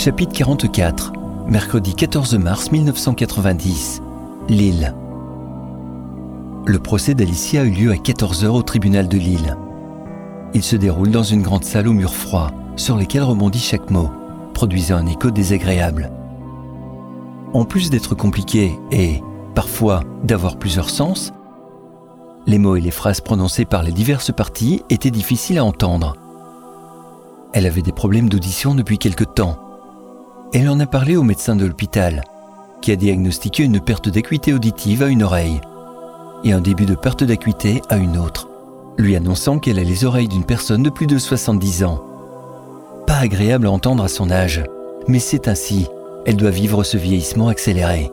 Chapitre 44 Mercredi 14 mars 1990 Lille Le procès d'Alicia a eu lieu à 14h au tribunal de Lille. Il se déroule dans une grande salle aux murs froids, sur lesquels rebondit chaque mot, produisant un écho désagréable. En plus d'être compliqué et, parfois, d'avoir plusieurs sens, les mots et les phrases prononcées par les diverses parties étaient difficiles à entendre. Elle avait des problèmes d'audition depuis quelque temps. Elle en a parlé au médecin de l'hôpital, qui a diagnostiqué une perte d'acuité auditive à une oreille et un début de perte d'acuité à une autre, lui annonçant qu'elle a les oreilles d'une personne de plus de 70 ans. Pas agréable à entendre à son âge, mais c'est ainsi, elle doit vivre ce vieillissement accéléré.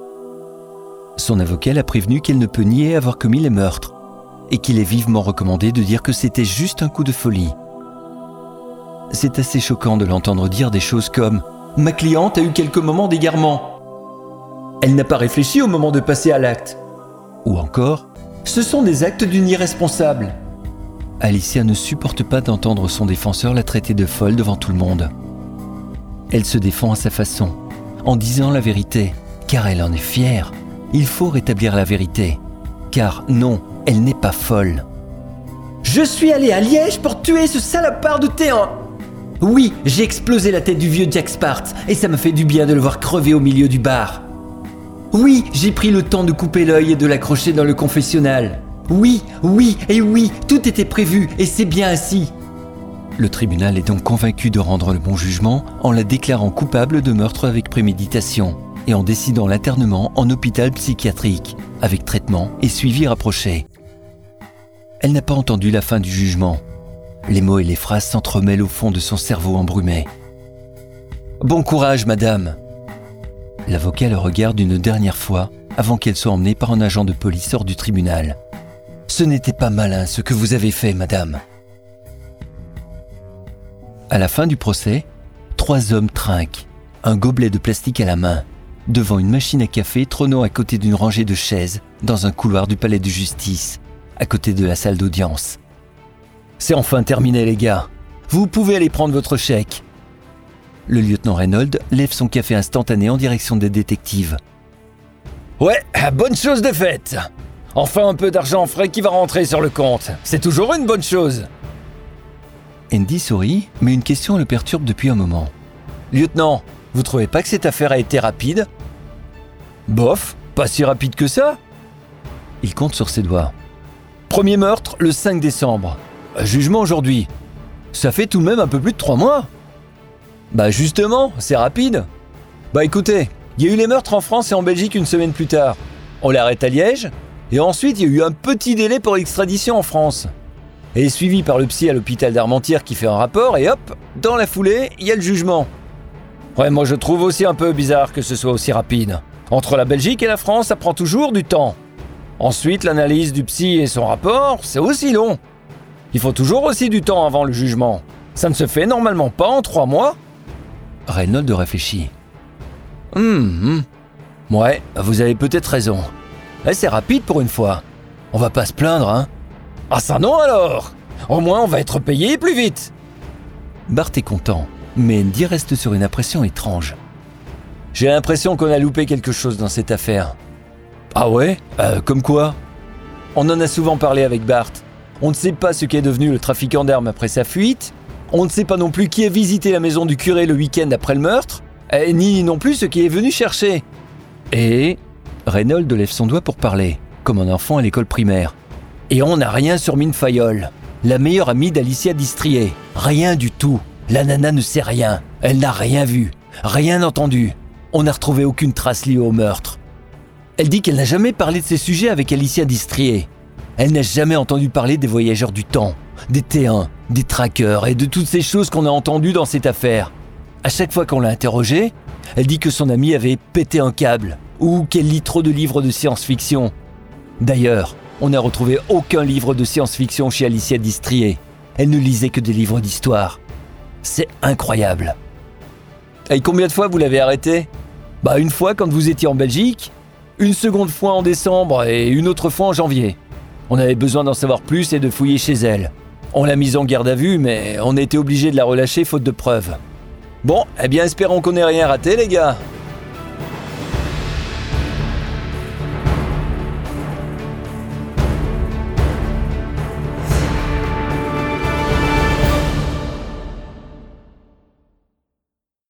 Son avocat l'a prévenu qu'elle ne peut nier avoir commis les meurtres et qu'il est vivement recommandé de dire que c'était juste un coup de folie. C'est assez choquant de l'entendre dire des choses comme ⁇ Ma cliente a eu quelques moments d'égarement ⁇ Elle n'a pas réfléchi au moment de passer à l'acte ⁇ ou encore ⁇ Ce sont des actes d'une irresponsable ⁇ Alicia ne supporte pas d'entendre son défenseur la traiter de folle devant tout le monde. Elle se défend à sa façon, en disant la vérité, car elle en est fière. Il faut rétablir la vérité, car non, elle n'est pas folle. Je suis allé à Liège pour tuer ce salopard de Théan. Oui, j'ai explosé la tête du vieux Jack Sparks et ça me fait du bien de le voir crever au milieu du bar. Oui, j'ai pris le temps de couper l'œil et de l'accrocher dans le confessionnal. Oui, oui et oui, tout était prévu et c'est bien ainsi. Le tribunal est donc convaincu de rendre le bon jugement en la déclarant coupable de meurtre avec préméditation et en décidant l'internement en hôpital psychiatrique avec traitement et suivi rapproché. Elle n'a pas entendu la fin du jugement. Les mots et les phrases s'entremêlent au fond de son cerveau embrumé. Bon courage, madame. L'avocat le regarde une dernière fois avant qu'elle soit emmenée par un agent de police hors du tribunal. Ce n'était pas malin ce que vous avez fait, madame. À la fin du procès, trois hommes trinquent, un gobelet de plastique à la main, devant une machine à café trônant à côté d'une rangée de chaises dans un couloir du palais de justice à côté de la salle d'audience. C'est enfin terminé les gars. Vous pouvez aller prendre votre chèque. Le lieutenant Reynolds lève son café instantané en direction des détectives. Ouais, bonne chose de faite. Enfin un peu d'argent frais qui va rentrer sur le compte. C'est toujours une bonne chose. Andy sourit, mais une question le perturbe depuis un moment. Lieutenant, vous trouvez pas que cette affaire a été rapide? Bof, pas si rapide que ça. Il compte sur ses doigts. Premier meurtre le 5 décembre. Jugement aujourd'hui. Ça fait tout de même un peu plus de trois mois. Bah justement, c'est rapide. Bah écoutez, il y a eu les meurtres en France et en Belgique une semaine plus tard. On l'arrête à Liège, et ensuite il y a eu un petit délai pour l'extradition en France. Et suivi par le psy à l'hôpital d'Armentières qui fait un rapport, et hop, dans la foulée, il y a le jugement. Ouais, moi je trouve aussi un peu bizarre que ce soit aussi rapide. Entre la Belgique et la France, ça prend toujours du temps. Ensuite, l'analyse du psy et son rapport, c'est aussi long. Il faut toujours aussi du temps avant le jugement. Ça ne se fait normalement pas en trois mois. Reynolds réfléchit. Hum, hum. Ouais, vous avez peut-être raison. Eh, c'est rapide pour une fois. On va pas se plaindre, hein Ah ça non alors Au moins on va être payé plus vite Bart est content, mais Andy reste sur une impression étrange. J'ai l'impression qu'on a loupé quelque chose dans cette affaire. Ah ouais? Euh, Comme quoi? On en a souvent parlé avec Bart. On ne sait pas ce qu'est devenu le trafiquant d'armes après sa fuite. On ne sait pas non plus qui a visité la maison du curé le week-end après le meurtre. ni non plus ce qui est venu chercher. Et Reynolds lève son doigt pour parler, comme un enfant à l'école primaire. Et on n'a rien sur Mine Fayol, la meilleure amie d'Alicia Distrier. Rien du tout. La nana ne sait rien. Elle n'a rien vu, rien entendu. On n'a retrouvé aucune trace liée au meurtre. Elle dit qu'elle n'a jamais parlé de ces sujets avec Alicia Distrier. Elle n'a jamais entendu parler des voyageurs du temps, des T1, des trackers et de toutes ces choses qu'on a entendues dans cette affaire. À chaque fois qu'on l'a interrogée, elle dit que son amie avait pété un câble ou qu'elle lit trop de livres de science-fiction. D'ailleurs, on n'a retrouvé aucun livre de science-fiction chez Alicia Distrier. Elle ne lisait que des livres d'histoire. C'est incroyable. Et combien de fois vous l'avez arrêtée? Bah une fois quand vous étiez en Belgique une seconde fois en décembre et une autre fois en janvier. On avait besoin d'en savoir plus et de fouiller chez elle. On l'a mise en garde à vue, mais on a été obligé de la relâcher faute de preuves. Bon, eh bien espérons qu'on n'ait rien raté les gars.